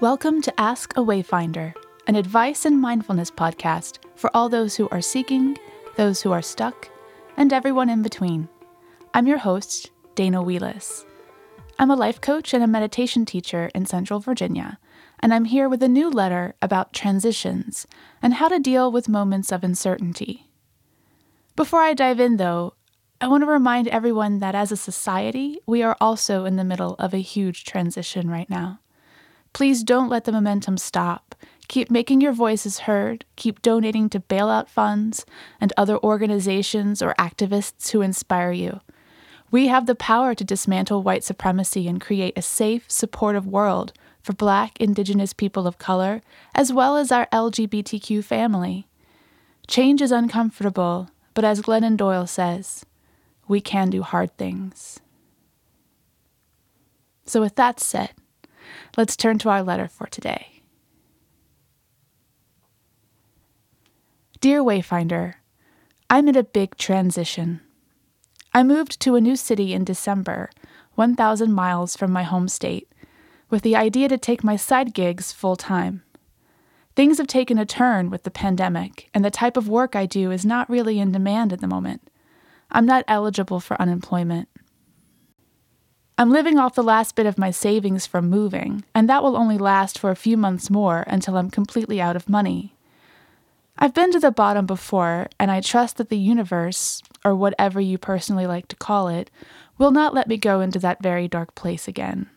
Welcome to Ask a Wayfinder, an advice and mindfulness podcast for all those who are seeking, those who are stuck, and everyone in between. I'm your host, Dana Wheelis. I'm a life coach and a meditation teacher in Central Virginia, and I'm here with a new letter about transitions and how to deal with moments of uncertainty. Before I dive in, though, I want to remind everyone that as a society, we are also in the middle of a huge transition right now. Please don't let the momentum stop. Keep making your voices heard, keep donating to bailout funds and other organizations or activists who inspire you. We have the power to dismantle white supremacy and create a safe, supportive world for Black, Indigenous people of color, as well as our LGBTQ family. Change is uncomfortable, but as Glennon Doyle says, we can do hard things. So, with that said, Let's turn to our letter for today. Dear Wayfinder, I'm in a big transition. I moved to a new city in December, 1,000 miles from my home state, with the idea to take my side gigs full time. Things have taken a turn with the pandemic, and the type of work I do is not really in demand at the moment. I'm not eligible for unemployment. I'm living off the last bit of my savings from moving, and that will only last for a few months more until I'm completely out of money. I've been to the bottom before, and I trust that the universe, or whatever you personally like to call it, will not let me go into that very dark place again.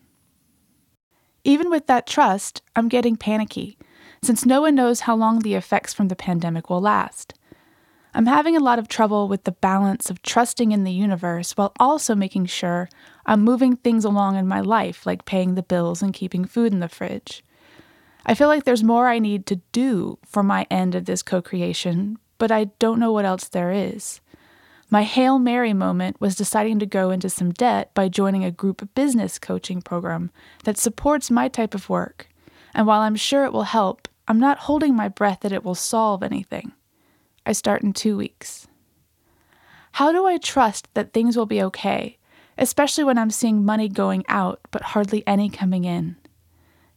Even with that trust, I'm getting panicky, since no one knows how long the effects from the pandemic will last. I'm having a lot of trouble with the balance of trusting in the universe while also making sure I'm moving things along in my life, like paying the bills and keeping food in the fridge. I feel like there's more I need to do for my end of this co creation, but I don't know what else there is. My Hail Mary moment was deciding to go into some debt by joining a group business coaching program that supports my type of work. And while I'm sure it will help, I'm not holding my breath that it will solve anything. I start in two weeks. How do I trust that things will be okay, especially when I'm seeing money going out but hardly any coming in?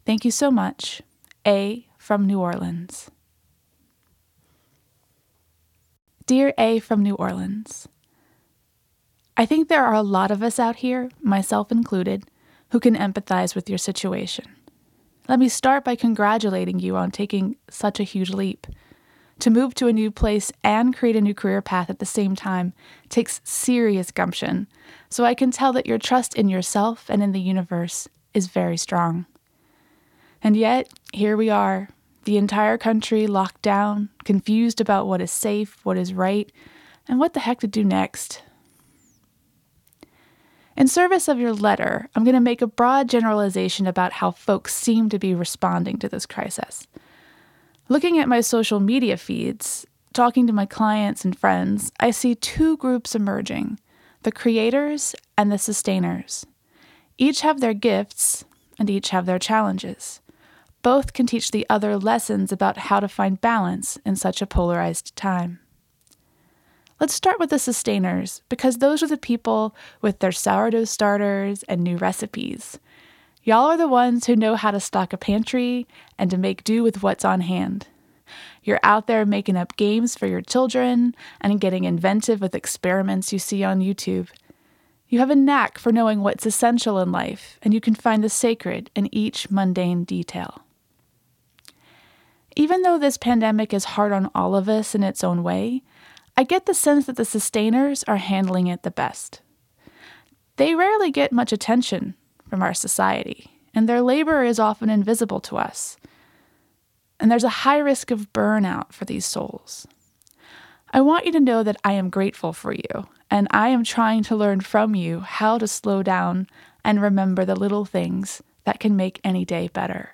Thank you so much. A from New Orleans. Dear A from New Orleans, I think there are a lot of us out here, myself included, who can empathize with your situation. Let me start by congratulating you on taking such a huge leap. To move to a new place and create a new career path at the same time takes serious gumption, so I can tell that your trust in yourself and in the universe is very strong. And yet, here we are, the entire country locked down, confused about what is safe, what is right, and what the heck to do next. In service of your letter, I'm going to make a broad generalization about how folks seem to be responding to this crisis. Looking at my social media feeds, talking to my clients and friends, I see two groups emerging the creators and the sustainers. Each have their gifts, and each have their challenges. Both can teach the other lessons about how to find balance in such a polarized time. Let's start with the sustainers, because those are the people with their sourdough starters and new recipes. Y'all are the ones who know how to stock a pantry and to make do with what's on hand. You're out there making up games for your children and getting inventive with experiments you see on YouTube. You have a knack for knowing what's essential in life, and you can find the sacred in each mundane detail. Even though this pandemic is hard on all of us in its own way, I get the sense that the sustainers are handling it the best. They rarely get much attention from our society, and their labor is often invisible to us. And there's a high risk of burnout for these souls. I want you to know that I am grateful for you, and I am trying to learn from you how to slow down and remember the little things that can make any day better.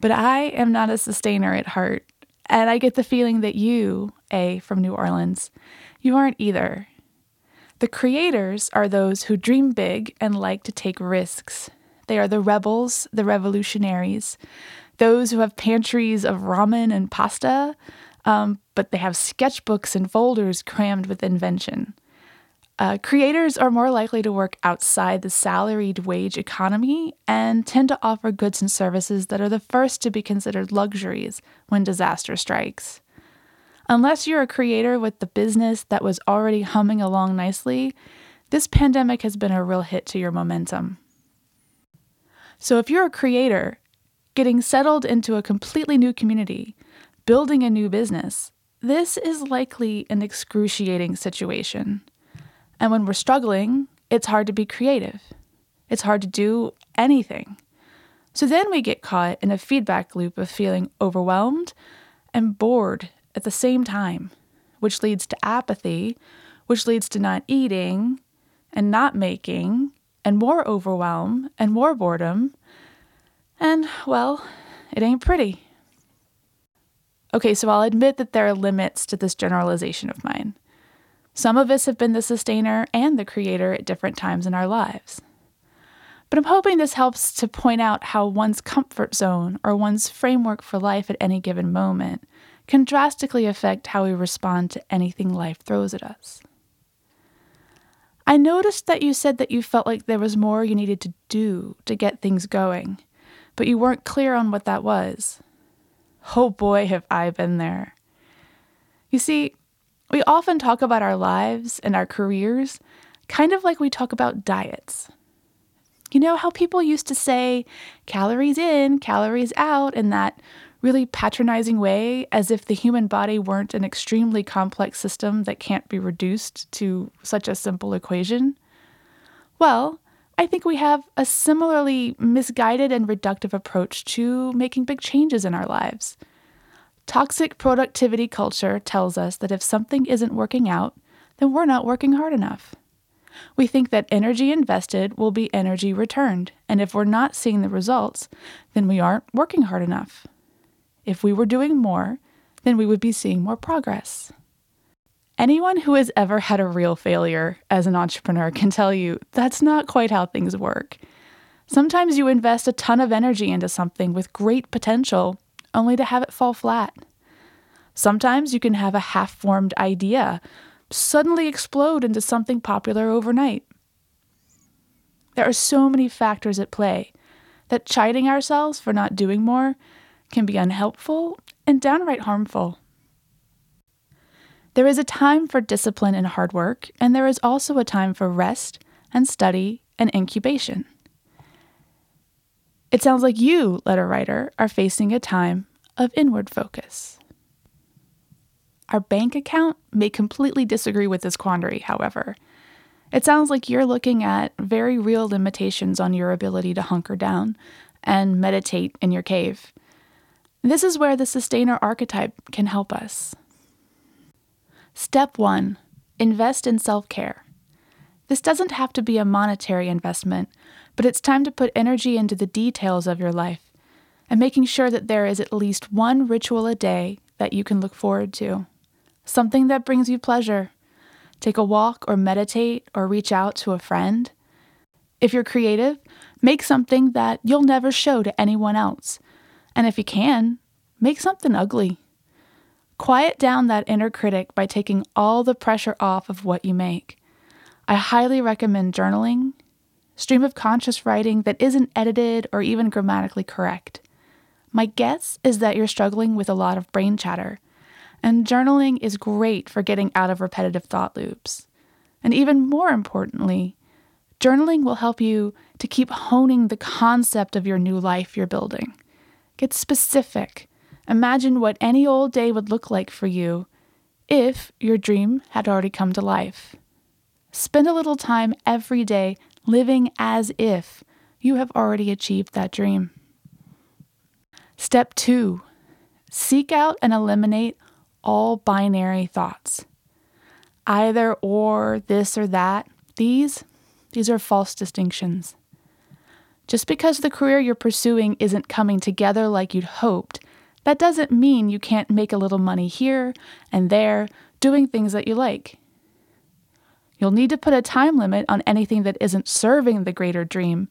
But I am not a sustainer at heart, and I get the feeling that you, A from New Orleans, you aren't either. The creators are those who dream big and like to take risks. They are the rebels, the revolutionaries, those who have pantries of ramen and pasta, um, but they have sketchbooks and folders crammed with invention. Uh, creators are more likely to work outside the salaried wage economy and tend to offer goods and services that are the first to be considered luxuries when disaster strikes. Unless you're a creator with the business that was already humming along nicely, this pandemic has been a real hit to your momentum. So, if you're a creator, getting settled into a completely new community, building a new business, this is likely an excruciating situation. And when we're struggling, it's hard to be creative. It's hard to do anything. So then we get caught in a feedback loop of feeling overwhelmed and bored at the same time, which leads to apathy, which leads to not eating and not making, and more overwhelm and more boredom. And, well, it ain't pretty. Okay, so I'll admit that there are limits to this generalization of mine. Some of us have been the sustainer and the creator at different times in our lives. But I'm hoping this helps to point out how one's comfort zone or one's framework for life at any given moment can drastically affect how we respond to anything life throws at us. I noticed that you said that you felt like there was more you needed to do to get things going, but you weren't clear on what that was. Oh boy, have I been there. You see, we often talk about our lives and our careers kind of like we talk about diets. You know how people used to say calories in, calories out and that really patronizing way, as if the human body weren't an extremely complex system that can't be reduced to such a simple equation? Well, I think we have a similarly misguided and reductive approach to making big changes in our lives. Toxic productivity culture tells us that if something isn't working out, then we're not working hard enough. We think that energy invested will be energy returned, and if we're not seeing the results, then we aren't working hard enough. If we were doing more, then we would be seeing more progress. Anyone who has ever had a real failure as an entrepreneur can tell you that's not quite how things work. Sometimes you invest a ton of energy into something with great potential only to have it fall flat. Sometimes you can have a half formed idea suddenly explode into something popular overnight. There are so many factors at play that chiding ourselves for not doing more can be unhelpful and downright harmful. There is a time for discipline and hard work, and there is also a time for rest and study and incubation. It sounds like you, letter writer, are facing a time of inward focus. Our bank account may completely disagree with this quandary, however. It sounds like you're looking at very real limitations on your ability to hunker down and meditate in your cave. This is where the sustainer archetype can help us. Step one invest in self care. This doesn't have to be a monetary investment, but it's time to put energy into the details of your life and making sure that there is at least one ritual a day that you can look forward to. Something that brings you pleasure. Take a walk or meditate or reach out to a friend. If you're creative, make something that you'll never show to anyone else. And if you can, make something ugly. Quiet down that inner critic by taking all the pressure off of what you make. I highly recommend journaling, stream of conscious writing that isn't edited or even grammatically correct. My guess is that you're struggling with a lot of brain chatter, and journaling is great for getting out of repetitive thought loops. And even more importantly, journaling will help you to keep honing the concept of your new life you're building. Get specific. Imagine what any old day would look like for you if your dream had already come to life. Spend a little time every day living as if you have already achieved that dream. Step two seek out and eliminate all binary thoughts. Either or, this or that. These, these are false distinctions. Just because the career you're pursuing isn't coming together like you'd hoped, that doesn't mean you can't make a little money here and there doing things that you like. You'll need to put a time limit on anything that isn't serving the greater dream.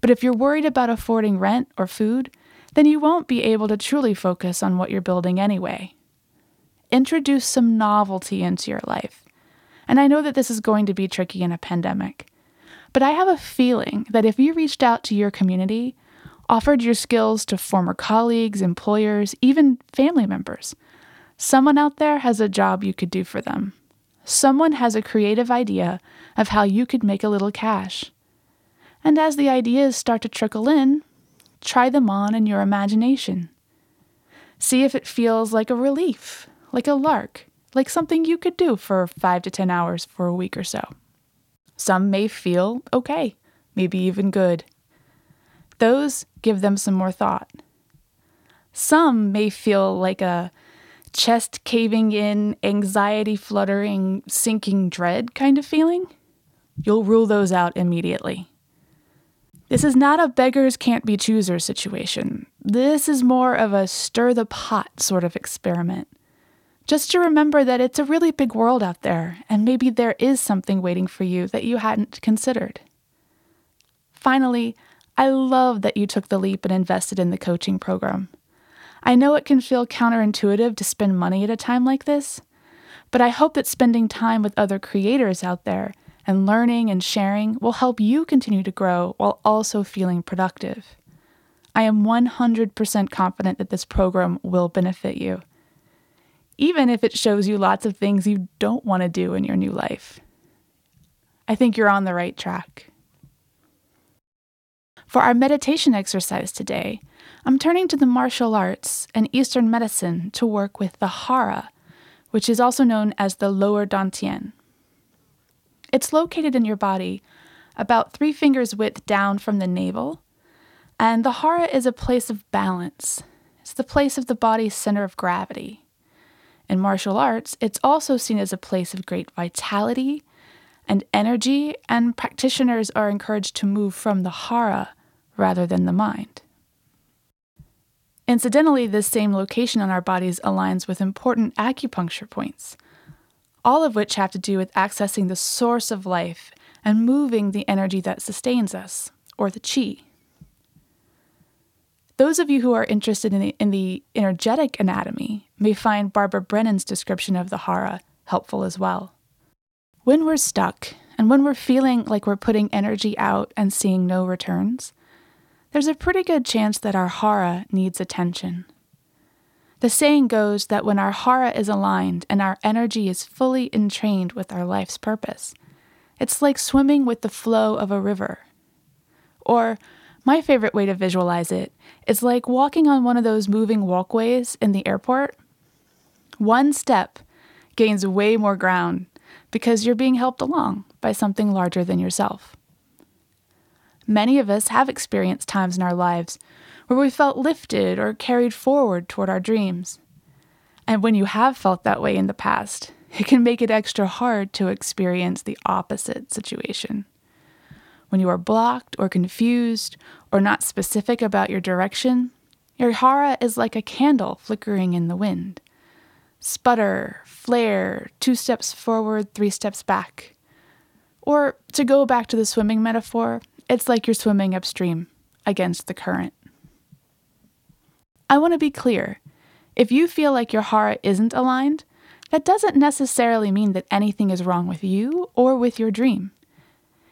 But if you're worried about affording rent or food, then you won't be able to truly focus on what you're building anyway. Introduce some novelty into your life and I know that this is going to be tricky in a pandemic. But I have a feeling that if you reached out to your community, offered your skills to former colleagues, employers, even family members, someone out there has a job you could do for them. Someone has a creative idea of how you could make a little cash. And as the ideas start to trickle in, try them on in your imagination. See if it feels like a relief, like a lark, like something you could do for five to 10 hours for a week or so. Some may feel okay, maybe even good. Those give them some more thought. Some may feel like a chest caving in, anxiety fluttering, sinking dread kind of feeling. You'll rule those out immediately. This is not a beggars can't be choosers situation. This is more of a stir the pot sort of experiment. Just to remember that it's a really big world out there, and maybe there is something waiting for you that you hadn't considered. Finally, I love that you took the leap and invested in the coaching program. I know it can feel counterintuitive to spend money at a time like this, but I hope that spending time with other creators out there and learning and sharing will help you continue to grow while also feeling productive. I am 100% confident that this program will benefit you, even if it shows you lots of things you don't want to do in your new life. I think you're on the right track. For our meditation exercise today, I'm turning to the martial arts and Eastern medicine to work with the hara, which is also known as the lower dantian. It's located in your body, about three fingers width down from the navel, and the hara is a place of balance. It's the place of the body's center of gravity. In martial arts, it's also seen as a place of great vitality and energy, and practitioners are encouraged to move from the hara rather than the mind. Incidentally, this same location on our bodies aligns with important acupuncture points all of which have to do with accessing the source of life and moving the energy that sustains us, or the chi. Those of you who are interested in the, in the energetic anatomy may find Barbara Brennan's description of the hara helpful as well. When we're stuck and when we're feeling like we're putting energy out and seeing no returns, there's a pretty good chance that our hara needs attention. The saying goes that when our hara is aligned and our energy is fully entrained with our life's purpose, it's like swimming with the flow of a river. Or, my favorite way to visualize it is like walking on one of those moving walkways in the airport. One step gains way more ground because you're being helped along by something larger than yourself. Many of us have experienced times in our lives where we felt lifted or carried forward toward our dreams. And when you have felt that way in the past, it can make it extra hard to experience the opposite situation. When you are blocked or confused or not specific about your direction, your hara is like a candle flickering in the wind. Sputter, flare, two steps forward, three steps back. Or to go back to the swimming metaphor, it's like you're swimming upstream against the current. I want to be clear. If you feel like your hara isn't aligned, that doesn't necessarily mean that anything is wrong with you or with your dream.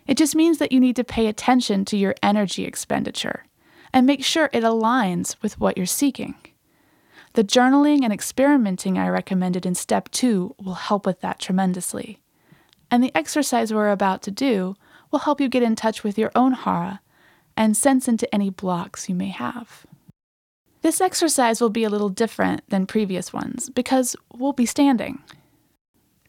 It just means that you need to pay attention to your energy expenditure and make sure it aligns with what you're seeking. The journaling and experimenting I recommended in step two will help with that tremendously. And the exercise we're about to do will help you get in touch with your own hara and sense into any blocks you may have. This exercise will be a little different than previous ones because we'll be standing.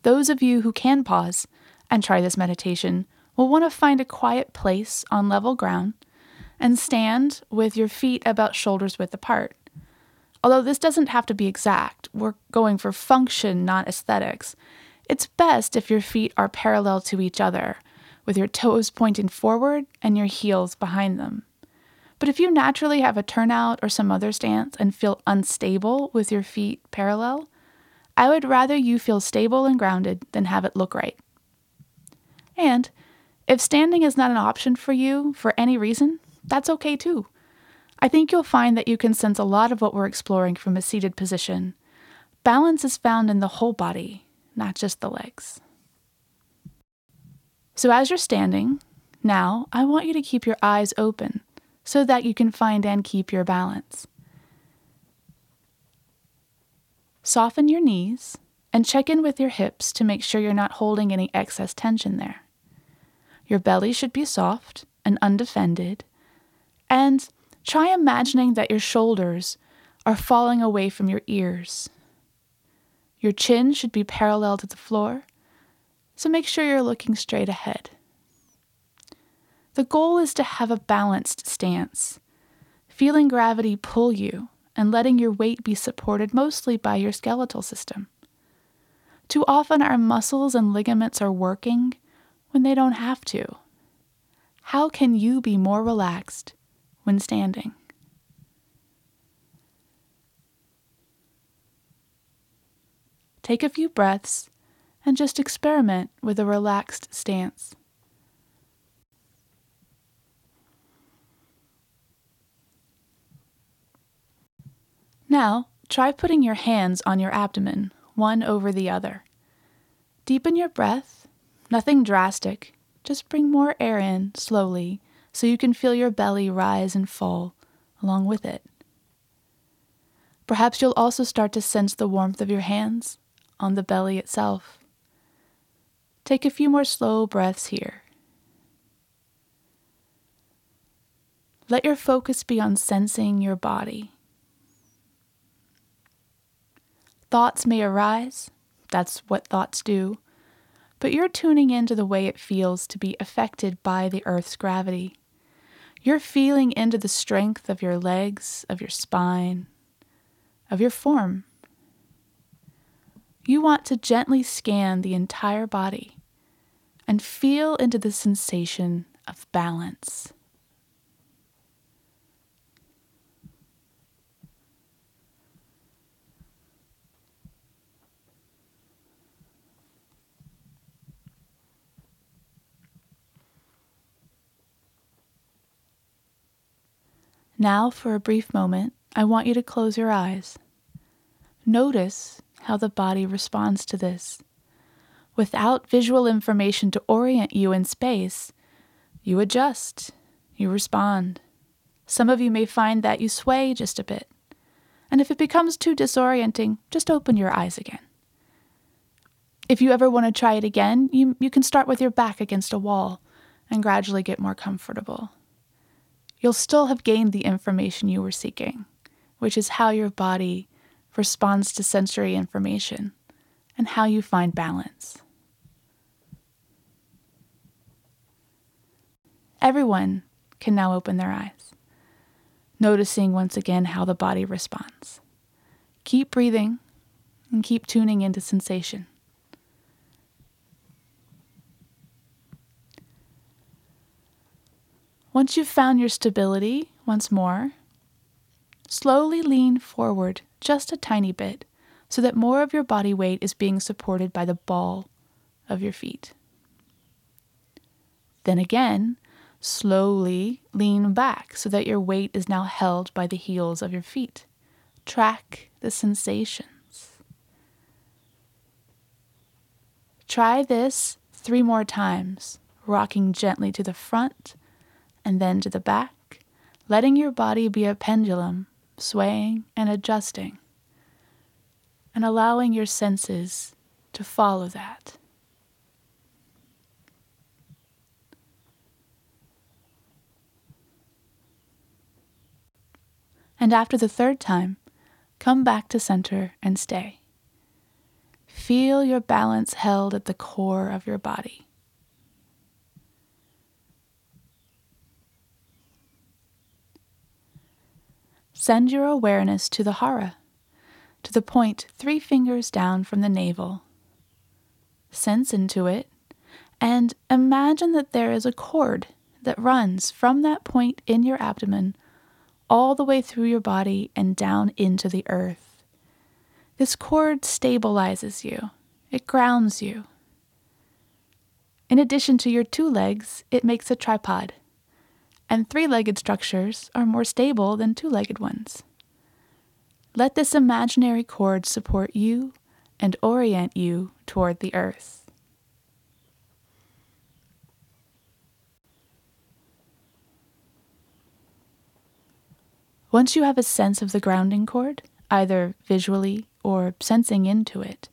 Those of you who can pause and try this meditation will want to find a quiet place on level ground and stand with your feet about shoulders width apart. Although this doesn't have to be exact, we're going for function, not aesthetics. It's best if your feet are parallel to each other, with your toes pointing forward and your heels behind them. But if you naturally have a turnout or some other stance and feel unstable with your feet parallel, I would rather you feel stable and grounded than have it look right. And if standing is not an option for you for any reason, that's okay too. I think you'll find that you can sense a lot of what we're exploring from a seated position. Balance is found in the whole body, not just the legs. So as you're standing, now I want you to keep your eyes open so that you can find and keep your balance. Soften your knees and check in with your hips to make sure you're not holding any excess tension there. Your belly should be soft and undefended, and try imagining that your shoulders are falling away from your ears. Your chin should be parallel to the floor, so make sure you're looking straight ahead. The goal is to have a balanced stance, feeling gravity pull you and letting your weight be supported mostly by your skeletal system. Too often, our muscles and ligaments are working when they don't have to. How can you be more relaxed when standing? Take a few breaths and just experiment with a relaxed stance. Now, try putting your hands on your abdomen, one over the other. Deepen your breath, nothing drastic, just bring more air in slowly so you can feel your belly rise and fall along with it. Perhaps you'll also start to sense the warmth of your hands on the belly itself. Take a few more slow breaths here. Let your focus be on sensing your body. Thoughts may arise, that's what thoughts do, but you're tuning into the way it feels to be affected by the Earth's gravity. You're feeling into the strength of your legs, of your spine, of your form. You want to gently scan the entire body and feel into the sensation of balance. Now, for a brief moment, I want you to close your eyes. Notice how the body responds to this. Without visual information to orient you in space, you adjust, you respond. Some of you may find that you sway just a bit. And if it becomes too disorienting, just open your eyes again. If you ever want to try it again, you, you can start with your back against a wall and gradually get more comfortable you'll still have gained the information you were seeking, which is how your body responds to sensory information and how you find balance. Everyone can now open their eyes, noticing once again how the body responds. Keep breathing and keep tuning into sensation. Once you've found your stability once more, slowly lean forward just a tiny bit so that more of your body weight is being supported by the ball of your feet. Then again, slowly lean back so that your weight is now held by the heels of your feet. Track the sensations. Try this three more times, rocking gently to the front and then to the back, letting your body be a pendulum, swaying and adjusting, and allowing your senses to follow that. And after the third time, come back to center and stay. Feel your balance held at the core of your body. Send your awareness to the hara, to the point three fingers down from the navel. Sense into it and imagine that there is a cord that runs from that point in your abdomen all the way through your body and down into the earth. This cord stabilizes you, it grounds you. In addition to your two legs, it makes a tripod and three legged structures are more stable than two legged ones. Let this imaginary cord support you and orient you toward the earth. Once you have a sense of the grounding cord, either visually or sensing into it,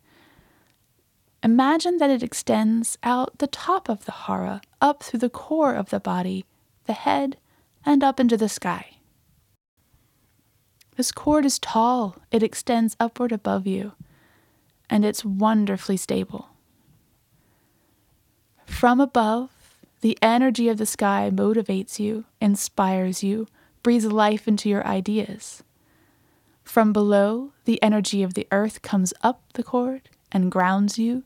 imagine that it extends out the top of the hara, up through the core of the body, the head, and up into the sky. This cord is tall, it extends upward above you, and it's wonderfully stable. From above, the energy of the sky motivates you, inspires you, breathes life into your ideas. From below, the energy of the earth comes up the cord and grounds you,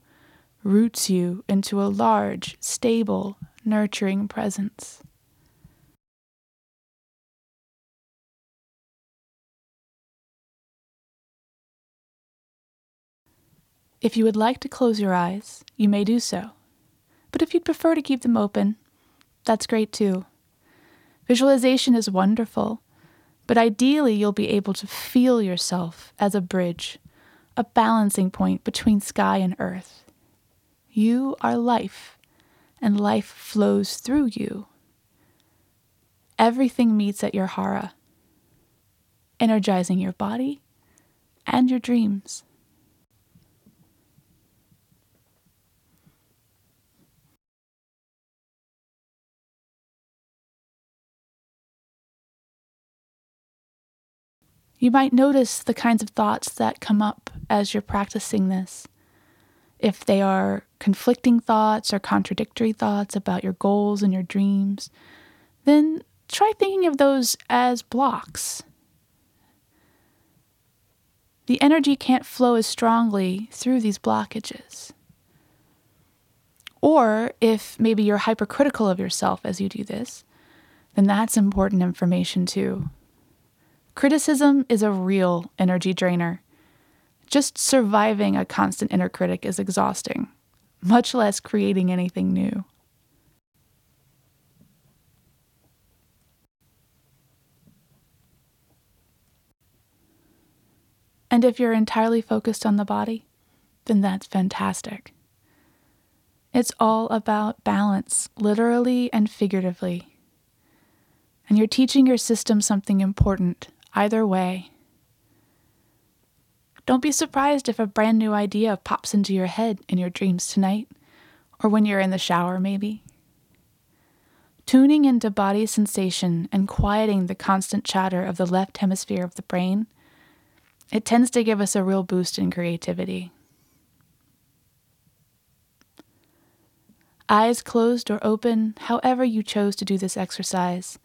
roots you into a large, stable, nurturing presence. If you would like to close your eyes, you may do so. But if you'd prefer to keep them open, that's great too. Visualization is wonderful, but ideally you'll be able to feel yourself as a bridge, a balancing point between sky and earth. You are life, and life flows through you. Everything meets at your hara, energizing your body and your dreams. You might notice the kinds of thoughts that come up as you're practicing this. If they are conflicting thoughts or contradictory thoughts about your goals and your dreams, then try thinking of those as blocks. The energy can't flow as strongly through these blockages. Or if maybe you're hypercritical of yourself as you do this, then that's important information too. Criticism is a real energy drainer. Just surviving a constant inner critic is exhausting, much less creating anything new. And if you're entirely focused on the body, then that's fantastic. It's all about balance, literally and figuratively. And you're teaching your system something important either way. Don't be surprised if a brand new idea pops into your head in your dreams tonight, or when you're in the shower, maybe. Tuning into body sensation and quieting the constant chatter of the left hemisphere of the brain, it tends to give us a real boost in creativity. Eyes closed or open, however you chose to do this exercise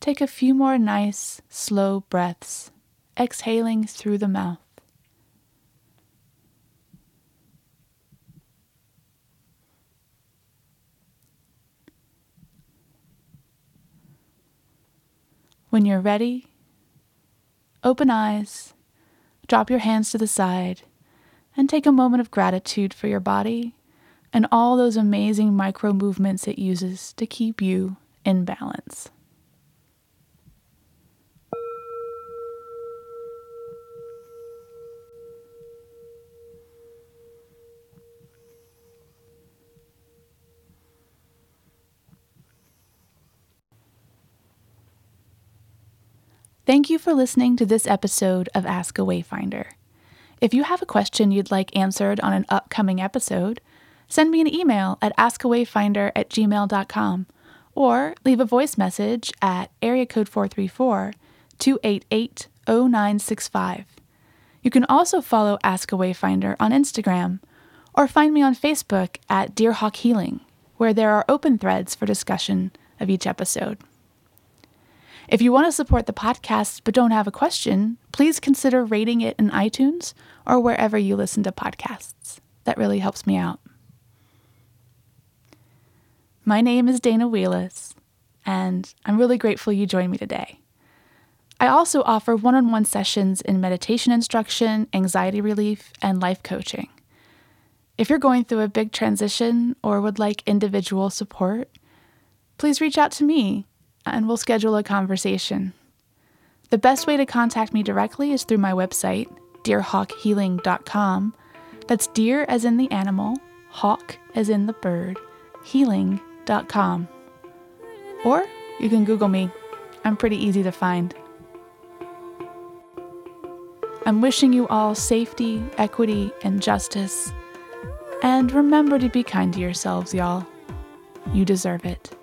Take a few more nice, slow breaths, exhaling through the mouth. When you're ready, open eyes, drop your hands to the side, and take a moment of gratitude for your body and all those amazing micro movements it uses to keep you in balance. Thank you for listening to this episode of Ask a Wayfinder. If you have a question you'd like answered on an upcoming episode, send me an email at askawayfinder at gmail.com or leave a voice message at area code 434 288 0965. You can also follow Ask a Wayfinder on Instagram or find me on Facebook at Deer Hawk Healing, where there are open threads for discussion of each episode. If you want to support the podcast but don't have a question, please consider rating it in iTunes or wherever you listen to podcasts. That really helps me out. My name is Dana Wheelis, and I'm really grateful you joined me today. I also offer one on one sessions in meditation instruction, anxiety relief, and life coaching. If you're going through a big transition or would like individual support, please reach out to me and we'll schedule a conversation. The best way to contact me directly is through my website, deerhawkhealing.com. That's deer as in the animal, hawk as in the bird, healing.com. Or you can Google me. I'm pretty easy to find. I'm wishing you all safety, equity, and justice. And remember to be kind to yourselves, y'all. You deserve it.